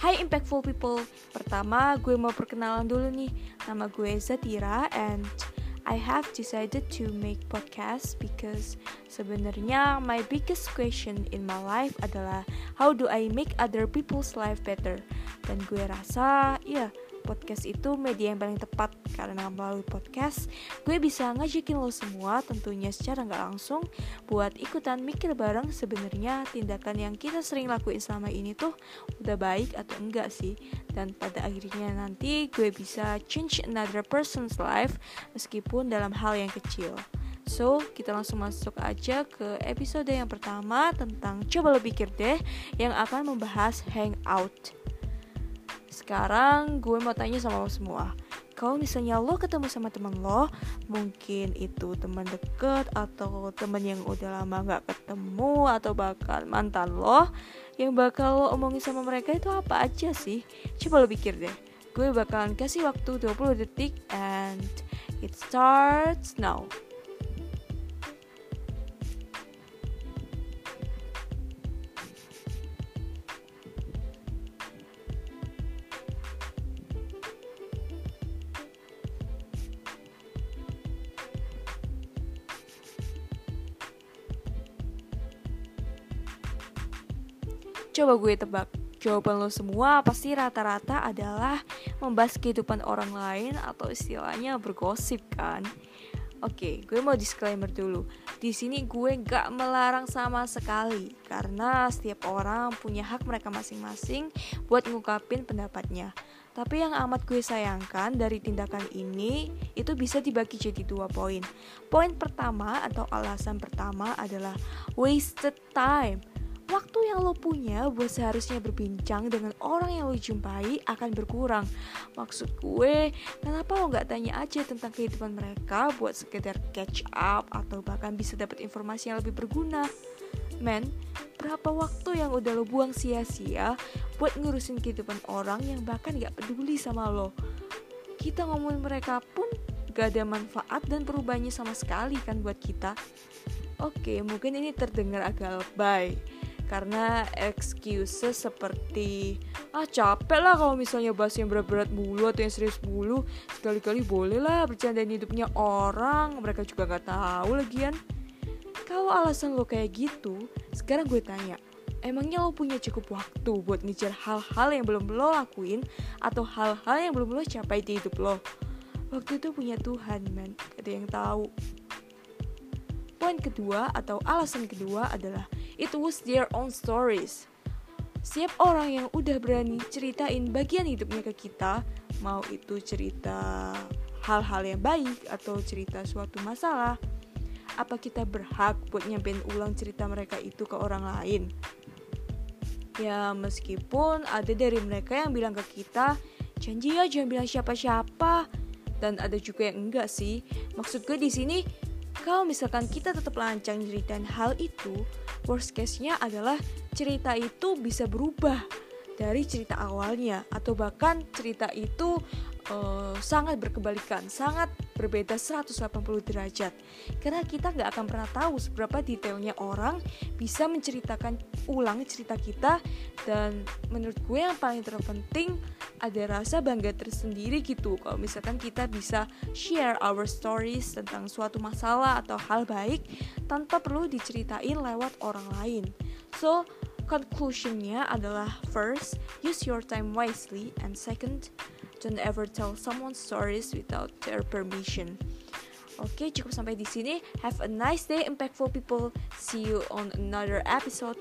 Hai impactful people. Pertama gue mau perkenalan dulu nih. Nama gue Zatira and I have decided to make podcast because sebenarnya my biggest question in my life adalah how do I make other people's life better? Dan gue rasa ya podcast itu media yang paling tepat karena melalui podcast gue bisa ngajakin lo semua tentunya secara nggak langsung buat ikutan mikir bareng sebenarnya tindakan yang kita sering lakuin selama ini tuh udah baik atau enggak sih dan pada akhirnya nanti gue bisa change another person's life meskipun dalam hal yang kecil. So, kita langsung masuk aja ke episode yang pertama tentang coba lo pikir deh yang akan membahas hangout. Sekarang gue mau tanya sama lo semua. Kalau misalnya lo ketemu sama teman lo Mungkin itu teman deket Atau teman yang udah lama gak ketemu Atau bahkan mantan lo Yang bakal lo omongin sama mereka itu apa aja sih? Coba lo pikir deh. Gue bakalan kasih waktu 20 detik And it starts now Coba gue tebak, jawaban lo semua pasti rata-rata adalah membahas kehidupan orang lain atau istilahnya bergosip kan? Oke, gue mau disclaimer dulu. Di sini gue gak melarang sama sekali karena setiap orang punya hak mereka masing-masing buat ngungkapin pendapatnya. Tapi yang amat gue sayangkan dari tindakan ini itu bisa dibagi jadi dua poin. Poin pertama atau alasan pertama adalah wasted time waktu yang lo punya buat seharusnya berbincang dengan orang yang lo jumpai akan berkurang. Maksud gue, kenapa lo nggak tanya aja tentang kehidupan mereka buat sekedar catch up atau bahkan bisa dapat informasi yang lebih berguna? Men, berapa waktu yang udah lo buang sia-sia buat ngurusin kehidupan orang yang bahkan gak peduli sama lo? Kita ngomongin mereka pun gak ada manfaat dan perubahannya sama sekali kan buat kita. Oke, mungkin ini terdengar agak lebay karena excuses seperti ah capek lah kalau misalnya bahas yang berat-berat mulu atau yang serius mulu. Sekali-kali boleh lah bercandain hidupnya orang mereka juga nggak tahu lagian. Kalau alasan lo kayak gitu sekarang gue tanya emangnya lo punya cukup waktu buat ngejar hal-hal yang belum lo lakuin atau hal-hal yang belum lo capai di hidup lo? Waktu itu punya Tuhan man ada yang tahu. Poin kedua atau alasan kedua adalah it was their own stories. Siap orang yang udah berani ceritain bagian hidupnya ke kita, mau itu cerita hal-hal yang baik atau cerita suatu masalah, apa kita berhak buat nyampein ulang cerita mereka itu ke orang lain? Ya meskipun ada dari mereka yang bilang ke kita, janji ya jangan bilang siapa-siapa, dan ada juga yang enggak sih. Maksud gue di sini kalau misalkan kita tetap lancang ceritain hal itu, worst case-nya adalah cerita itu bisa berubah dari cerita awalnya atau bahkan cerita itu uh, sangat berkebalikan, sangat berbeda 180 derajat. Karena kita nggak akan pernah tahu seberapa detailnya orang bisa menceritakan ulang cerita kita dan menurut gue yang paling terpenting ada rasa bangga tersendiri gitu kalau misalkan kita bisa share our stories tentang suatu masalah atau hal baik tanpa perlu diceritain lewat orang lain. So, conclusionnya adalah first, use your time wisely, and second, don't ever tell someone stories without their permission. Oke, cukup sampai di sini. Have a nice day, impactful people. See you on another episode.